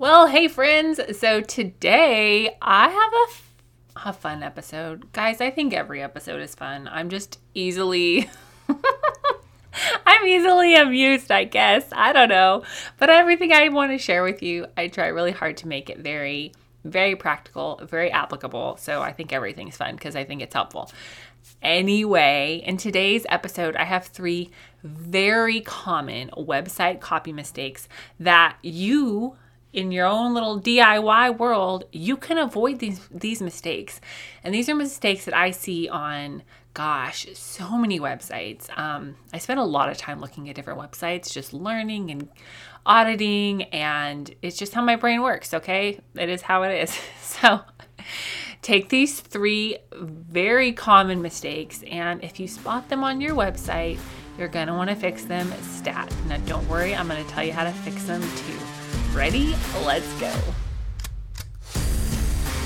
Well, hey friends. So today I have a, f- a fun episode. Guys, I think every episode is fun. I'm just easily I'm easily amused, I guess. I don't know. But everything I want to share with you, I try really hard to make it very very practical, very applicable. So I think everything's fun because I think it's helpful. Anyway, in today's episode, I have three very common website copy mistakes that you in your own little DIY world, you can avoid these these mistakes. And these are mistakes that I see on gosh, so many websites. Um, I spend a lot of time looking at different websites, just learning and auditing, and it's just how my brain works, okay? It is how it is. So take these three very common mistakes, and if you spot them on your website, you're gonna wanna fix them stat. Now, don't worry, I'm gonna tell you how to fix them too. Ready? Let's go.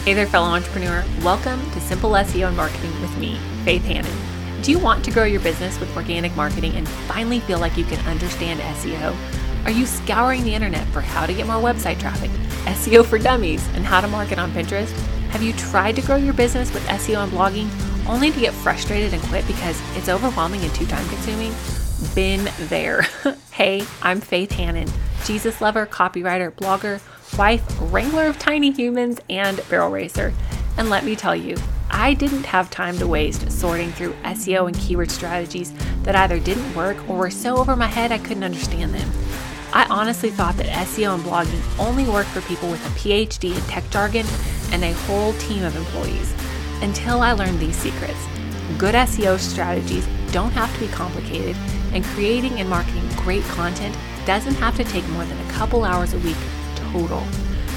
Hey there, fellow entrepreneur. Welcome to Simple SEO and Marketing with me, Faith Hanan. Do you want to grow your business with organic marketing and finally feel like you can understand SEO? Are you scouring the internet for how to get more website traffic, SEO for dummies, and how to market on Pinterest? Have you tried to grow your business with SEO and blogging only to get frustrated and quit because it's overwhelming and too time consuming? Been there. hey, I'm Faith Hanan, Jesus lover, copywriter, blogger, wife, wrangler of tiny humans, and barrel racer. And let me tell you, I didn't have time to waste sorting through SEO and keyword strategies that either didn't work or were so over my head I couldn't understand them. I honestly thought that SEO and blogging only worked for people with a PhD in tech jargon and a whole team of employees until I learned these secrets. Good SEO strategies don't have to be complicated, and creating and marketing great content doesn't have to take more than a couple hours a week total.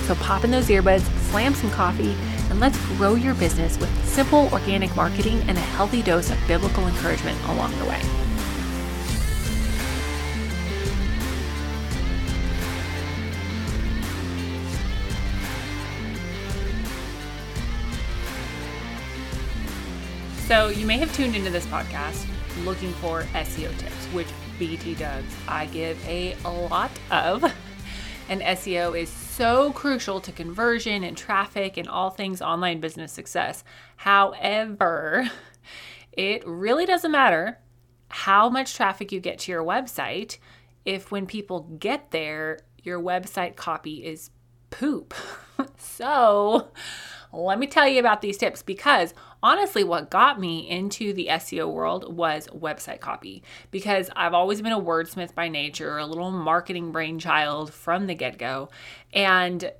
So pop in those earbuds, slam some coffee, and let's grow your business with simple organic marketing and a healthy dose of biblical encouragement along the way. So, you may have tuned into this podcast looking for SEO tips, which BT Dubs I give a lot of. And SEO is so crucial to conversion and traffic and all things online business success. However, it really doesn't matter how much traffic you get to your website if when people get there, your website copy is poop. so, let me tell you about these tips because honestly, what got me into the SEO world was website copy because I've always been a wordsmith by nature, a little marketing brainchild from the get go. And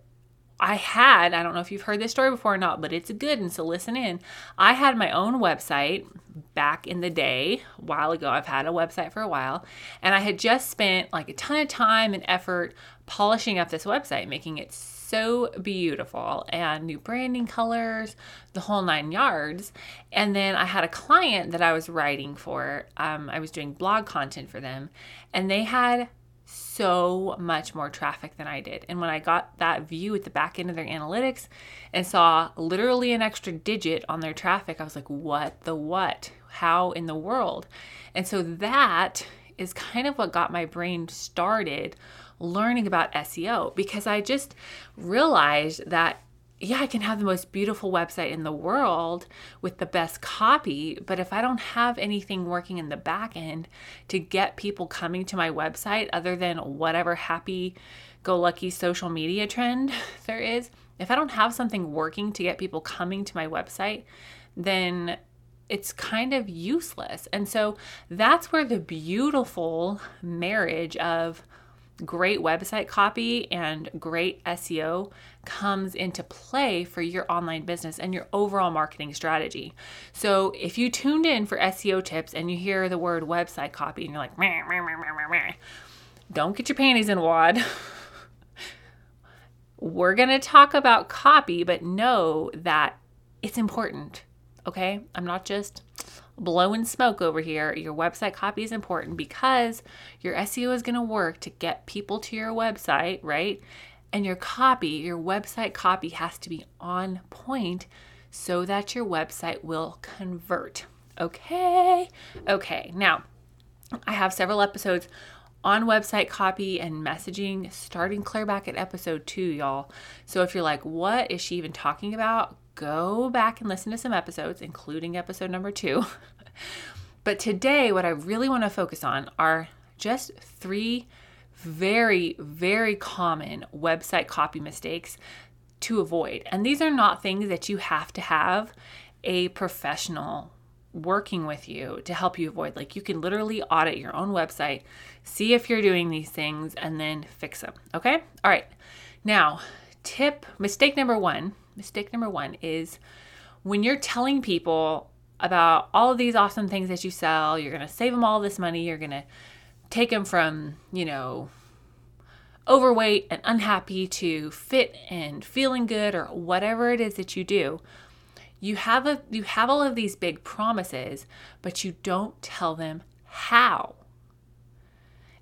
I had, I don't know if you've heard this story before or not, but it's good. And so listen in. I had my own website back in the day, a while ago. I've had a website for a while. And I had just spent like a ton of time and effort polishing up this website, making it so beautiful and new branding colors, the whole nine yards. And then I had a client that I was writing for. Um, I was doing blog content for them, and they had so much more traffic than I did. And when I got that view at the back end of their analytics and saw literally an extra digit on their traffic, I was like, what the what? How in the world? And so that is kind of what got my brain started learning about SEO because I just realized that yeah, I can have the most beautiful website in the world with the best copy, but if I don't have anything working in the back end to get people coming to my website other than whatever happy go lucky social media trend there is, if I don't have something working to get people coming to my website, then it's kind of useless. And so that's where the beautiful marriage of great website copy and great SEO comes into play for your online business and your overall marketing strategy. So, if you tuned in for SEO tips and you hear the word website copy and you're like, meh, meh, meh, don't get your panties in a wad. We're going to talk about copy, but know that it's important. Okay? I'm not just blowing smoke over here. Your website copy is important because your SEO is going to work to get people to your website, right? And your copy, your website copy has to be on point so that your website will convert. Okay? Okay. Now, I have several episodes on website copy and messaging starting clear back at episode two, y'all. So if you're like, what is she even talking about? Go back and listen to some episodes, including episode number two. but today, what I really want to focus on are just three very, very common website copy mistakes to avoid. And these are not things that you have to have a professional working with you to help you avoid. Like you can literally audit your own website, see if you're doing these things, and then fix them. Okay? All right. Now, tip mistake number one mistake number one is when you're telling people about all of these awesome things that you sell, you're going to save them all this money, you're going to take them from, you know, overweight and unhappy to fit and feeling good or whatever it is that you do you have a you have all of these big promises but you don't tell them how.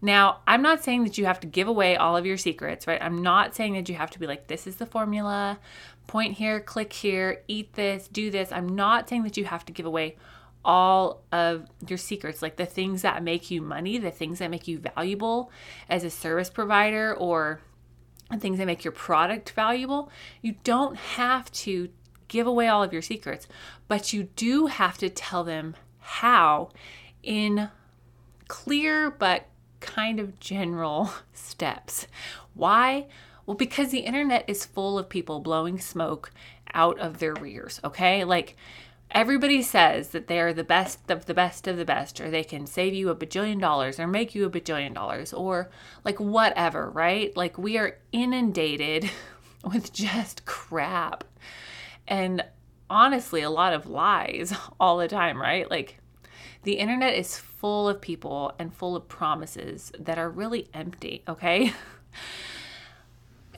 Now i'm not saying that you have to give away all of your secrets right? I'm not saying that you have to be like this is the formula. Point here click here eat this do this. I'm not saying that you have to give away all of your secrets, like the things that make you money, the things that make you valuable as a service provider, or things that make your product valuable. You don't have to give away all of your secrets, but you do have to tell them how in clear but kind of general steps. Why? Well, because the internet is full of people blowing smoke out of their rears, okay? Like, everybody says that they are the best of the best of the best, or they can save you a bajillion dollars, or make you a bajillion dollars, or like whatever, right? Like, we are inundated with just crap and honestly a lot of lies all the time, right? Like the internet is full of people and full of promises that are really empty, okay?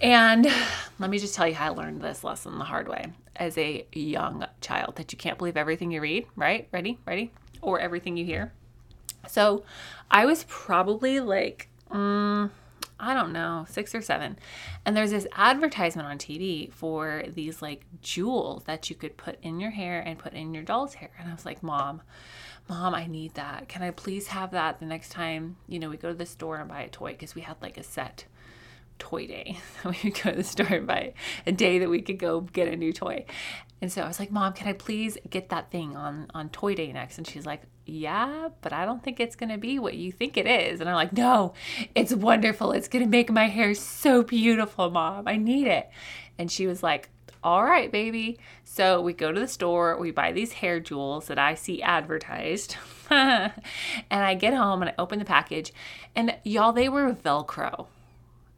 And let me just tell you how I learned this lesson the hard way as a young child that you can't believe everything you read, right? Ready? Ready? Or everything you hear. So I was probably like, mm, I don't know, six or seven. And there's this advertisement on TV for these like jewels that you could put in your hair and put in your doll's hair. And I was like, Mom, Mom, I need that. Can I please have that the next time, you know, we go to the store and buy a toy? Because we had like a set toy day. we would go to the store and buy a day that we could go get a new toy. And so I was like, Mom, can I please get that thing on, on toy day next? And she's like, Yeah, but I don't think it's to be what you think it is. And I'm like, No, it's wonderful. It's to make my hair so beautiful, Mom. I need it. And she was like, all right, baby. So we go to the store, we buy these hair jewels that I see advertised. and I get home and I open the package, and y'all, they were Velcro.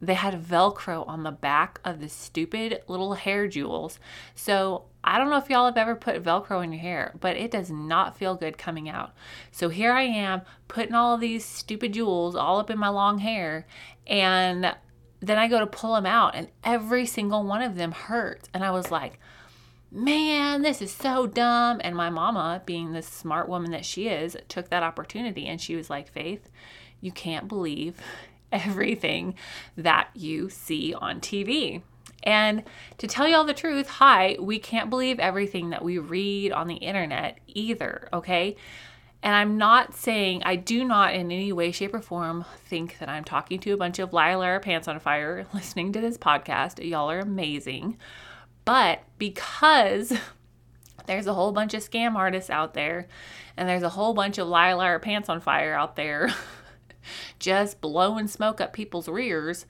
They had Velcro on the back of the stupid little hair jewels. So I don't know if y'all have ever put Velcro in your hair, but it does not feel good coming out. So here I am putting all of these stupid jewels all up in my long hair. And then I go to pull them out, and every single one of them hurts. And I was like, man, this is so dumb. And my mama, being the smart woman that she is, took that opportunity and she was like, Faith, you can't believe everything that you see on TV. And to tell you all the truth, hi, we can't believe everything that we read on the internet either, okay? And I'm not saying, I do not in any way, shape, or form think that I'm talking to a bunch of liar pants on fire listening to this podcast. Y'all are amazing. But because there's a whole bunch of scam artists out there, and there's a whole bunch of liar pants on fire out there just blowing smoke up people's rears,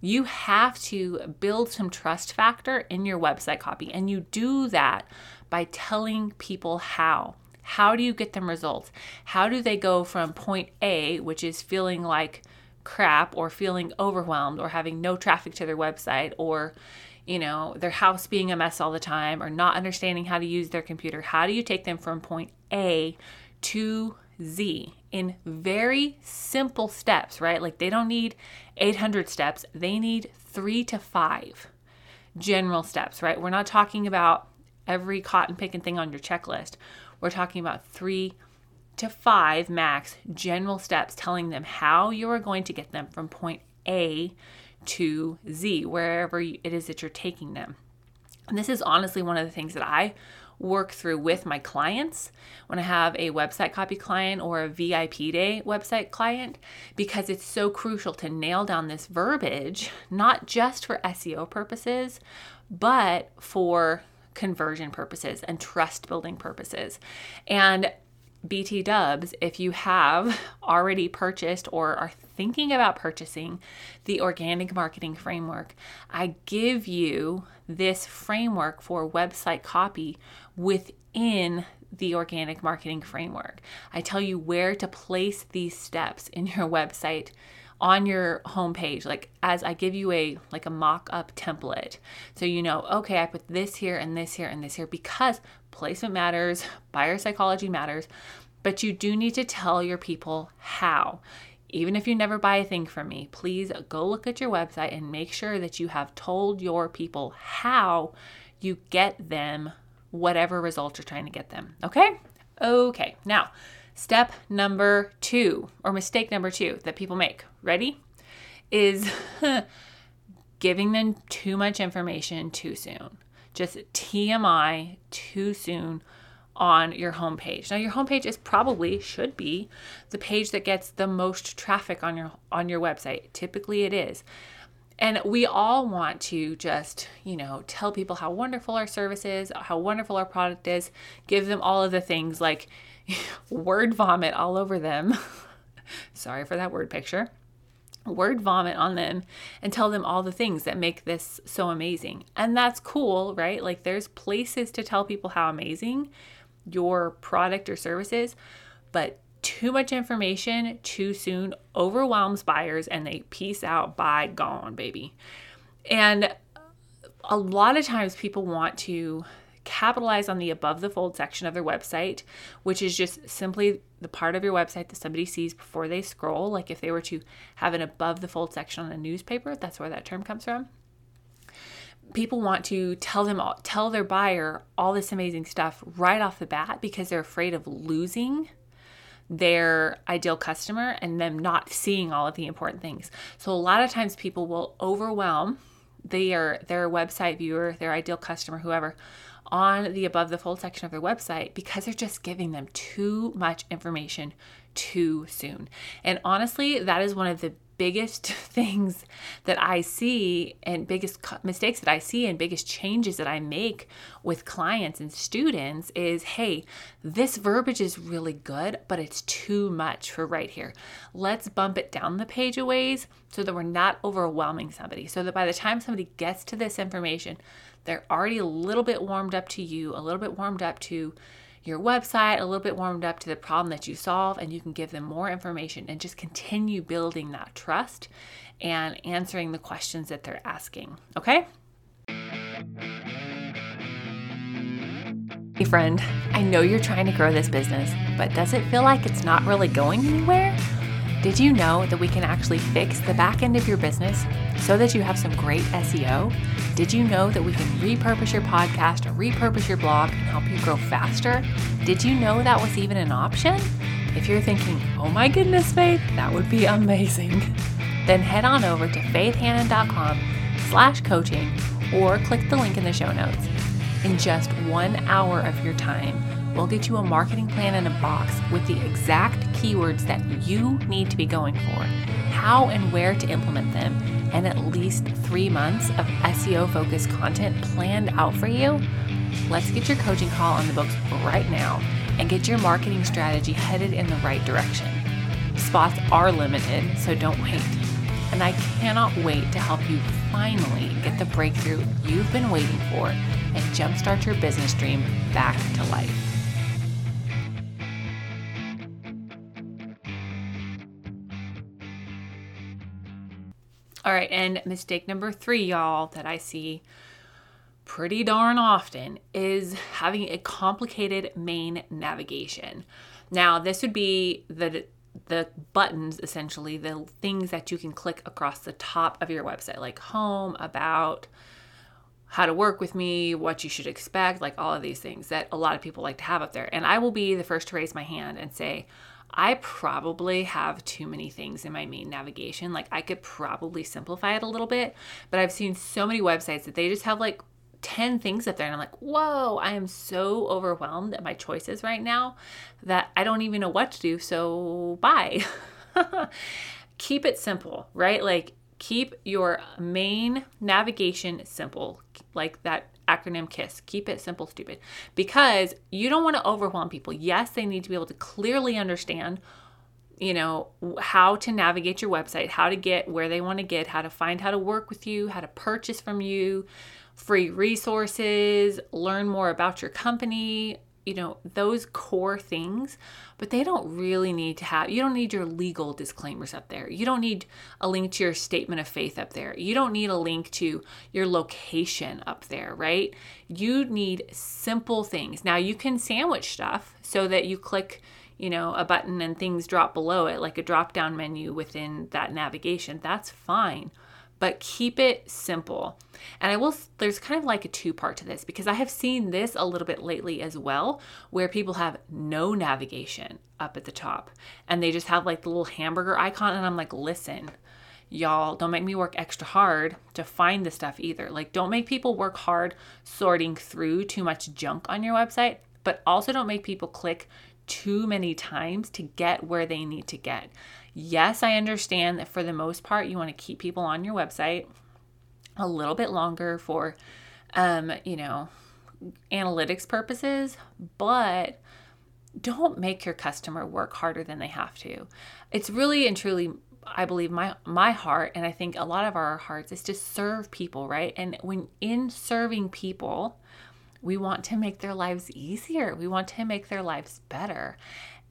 you have to build some trust factor in your website copy. And you do that by telling people how. How do you get them results? How do they go from point A, which is feeling like crap or feeling overwhelmed or having no traffic to their website or you know, their house being a mess all the time or not understanding how to use their computer. How do you take them from point A to Z in very simple steps, right? Like they don't need 800 steps, they need three to five general steps, right? We're not talking about every cotton picking thing on your checklist. We're talking about three to five max general steps telling them how you are going to get them from point A to Z, wherever it is that you're taking them. And this is honestly one of the things that I work through with my clients when I have a website copy client or a VIP day website client because it's so crucial to nail down this verbiage, not just for SEO purposes, but for conversion purposes and trust building purposes. And BT Dubs, if you have already purchased or are thinking about purchasing the organic marketing framework, I give you this framework for website copy within the organic marketing framework. I tell you where to place these steps in your website on your homepage like as I give you a like a mock-up template so you know okay I put this here and this here and this here because placement matters buyer psychology matters but you do need to tell your people how even if you never buy a thing from me, please go look at your website and make sure that you have told your people how you get them whatever results you're trying to get them. Okay? Okay. Now, step number two, or mistake number two that people make, ready? Is giving them too much information too soon. Just TMI too soon on your homepage. Now your homepage is probably should be the page that gets the most traffic on your on your website. Typically it is. And we all want to just, you know, tell people how wonderful our service is, how wonderful our product is, give them all of the things like word vomit all over them. Sorry for that word picture. Word vomit on them and tell them all the things that make this so amazing. And that's cool, right? Like there's places to tell people how amazing your product or services, but too much information too soon overwhelms buyers and they peace out by gone, baby. And a lot of times people want to capitalize on the above the fold section of their website, which is just simply the part of your website that somebody sees before they scroll. Like if they were to have an above the fold section on a newspaper, that's where that term comes from. People want to tell them all, tell their buyer all this amazing stuff right off the bat because they're afraid of losing their ideal customer and them not seeing all of the important things. So a lot of times people will overwhelm their their website viewer, their ideal customer, whoever, on the above the fold section of their website because they're just giving them too much information too soon. And honestly, that is one of the biggest things that I see and biggest mistakes that I see and biggest changes that I make with clients and students is hey, this verbiage is really good, but it's too much for right here. Let's bump it down the page a ways so that we're not overwhelming somebody. So that by the time somebody gets to this information, they're already a little bit warmed up to you, a little bit warmed up to your website, a little bit warmed up to the problem that you solve, and you can give them more information and just continue building that trust and answering the questions that they're asking. Okay? Hey, friend, I know you're trying to grow this business, but does it feel like it's not really going anywhere? Did you know that we can actually fix the back end of your business so that you have some great SEO? Did you know that we can repurpose your podcast or repurpose your blog and help you grow faster? Did you know that was even an option? If you're thinking, oh my goodness, Faith, that would be amazing, then head on over to faithhanan.com slash coaching or click the link in the show notes. In just one hour of your time, we'll get you a marketing plan in a box with the exact keywords that you need to be going for, how and where to implement them, and at least three months of SEO focused content planned out for you. Let's get your coaching call on the books right now and get your marketing strategy headed in the right direction. Spots are limited, so don't wait. And I cannot wait to help you finally get the breakthrough you've been waiting for and jumpstart your business dream back to life. All right, and mistake number three, y'all, that I see pretty darn often is having a complicated main navigation. Now, this would be the the buttons essentially, the things that you can click across the top of your website, like home, about, how to work with me, what you should expect, like all of these things that a lot of people like to have up there. And I will be the first to raise my hand and say, I probably have too many things in my main navigation. Like I could probably simplify it a little bit, but I've seen so many websites that they just have like 10 things up there and I'm like, whoa, I am so overwhelmed at my choices right now that I don't even know what to do. So bye. keep it simple, right? Like keep your main navigation simple, like that acronym KISS. Keep it simple, stupid, because you don't want to overwhelm people. Yes, they need to be able to clearly understand you know, how to navigate your website, how to get where they want to get, how to find how to work with you, how to purchase from you, free resources, learn more about your company, you know, those core things, but they don't really need to have, you don't need your legal disclaimers up there. You don't need a link to your statement of faith up there. You don't need a link to your location up there, right? You need simple things. Now, you can sandwich stuff so that you click, you know, a button and things drop below it, like a drop down menu within that navigation. That's fine but keep it simple. And I will, there's kind of like a two part to this because I have seen this a little bit lately as well, where people have no navigation up at the top and they just have like the little hamburger icon. And I'm like, listen, y'all, don't make me work extra hard to find the stuff either. Like, don't make people work hard sorting through too much junk on your website, but also don't make people click too many times to get where they need to get. Yes, I understand that for the most part, you want to keep people on your website a little bit longer for, um, you know, analytics purposes, but don't make your customer work harder than they have to. It's really and truly I believe my my heart and I think a lot of our hearts is to serve people, right? And when in serving people, we want to make their lives easier. We want to make their lives better.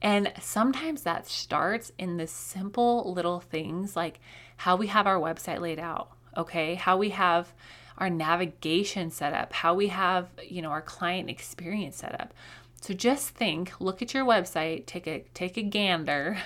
And sometimes that starts in the simple little things like how we have our website laid out, okay? How we have our navigation set up, how we have, you know, our client experience set up. So just think, look at your website, take a take a gander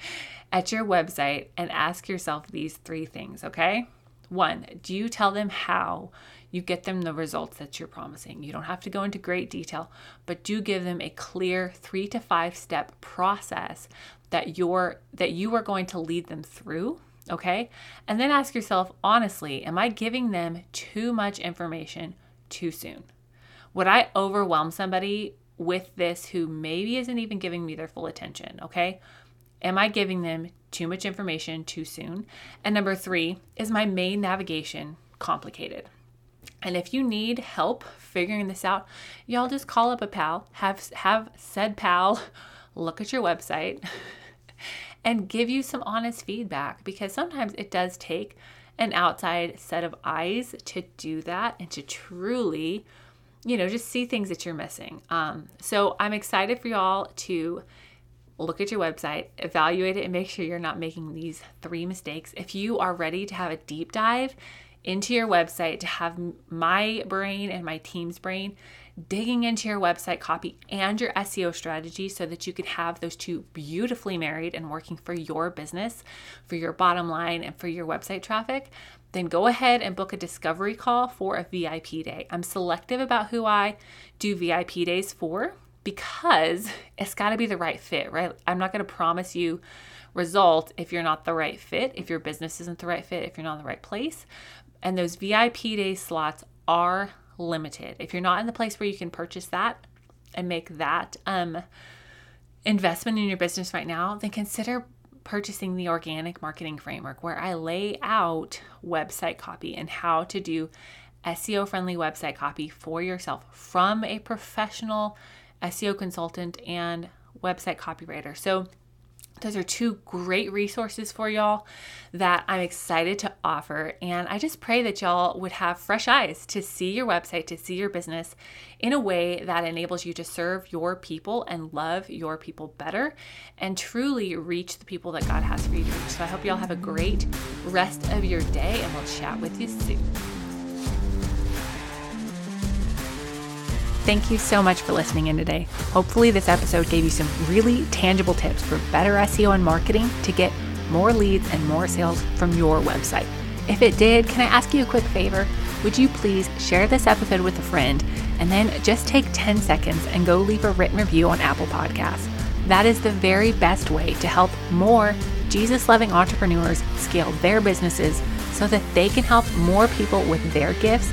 at your website and ask yourself these three things, okay? One, do you tell them how you get them the results that you're promising. You don't have to go into great detail, but do give them a clear 3 to 5 step process that you're that you are going to lead them through, okay? And then ask yourself honestly, am I giving them too much information too soon? Would I overwhelm somebody with this who maybe isn't even giving me their full attention, okay? Am I giving them too much information too soon? And number 3, is my main navigation complicated? And if you need help figuring this out, y'all just call up a pal, have have said pal look at your website and give you some honest feedback because sometimes it does take an outside set of eyes to do that and to truly, you know, just see things that you're missing. Um, so I'm excited for y'all to look at your website, evaluate it, and make sure you're not making these three mistakes. If you are ready to have a deep dive into your website to have my brain and my team's brain digging into your website copy and your SEO strategy so that you could have those two beautifully married and working for your business, for your bottom line, and for your website traffic, then go ahead and book a discovery call for a VIP day. I'm selective about who I do VIP days for because it's got to be the right fit, right? I'm not going to promise you result if you're not the right fit, if your business isn't the right fit, if you're not in the right place. And those VIP day slots are limited. If you're not in the place where you can purchase that and make that um, investment in your business right now, then consider purchasing the organic marketing framework where I lay out website copy and how to do SEO friendly website copy for yourself from a professional SEO consultant and website copywriter. So those are two great resources for y'all that I'm excited to offer. And I just pray that y'all would have fresh eyes to see your website, to see your business in a way that enables you to serve your people and love your people better and truly reach the people that God has for you. So I hope y'all have a great rest of your day and we'll chat with you soon. Thank you so much for listening in today. Hopefully, this episode gave you some really tangible tips for better SEO and marketing to get more leads and more sales from your website. If it did, can I ask you a quick favor? Would you please share this episode with a friend and then just take 10 seconds and go leave a written review on Apple Podcasts? That is the very best way to help more Jesus loving entrepreneurs scale their businesses so that they can help more people with their gifts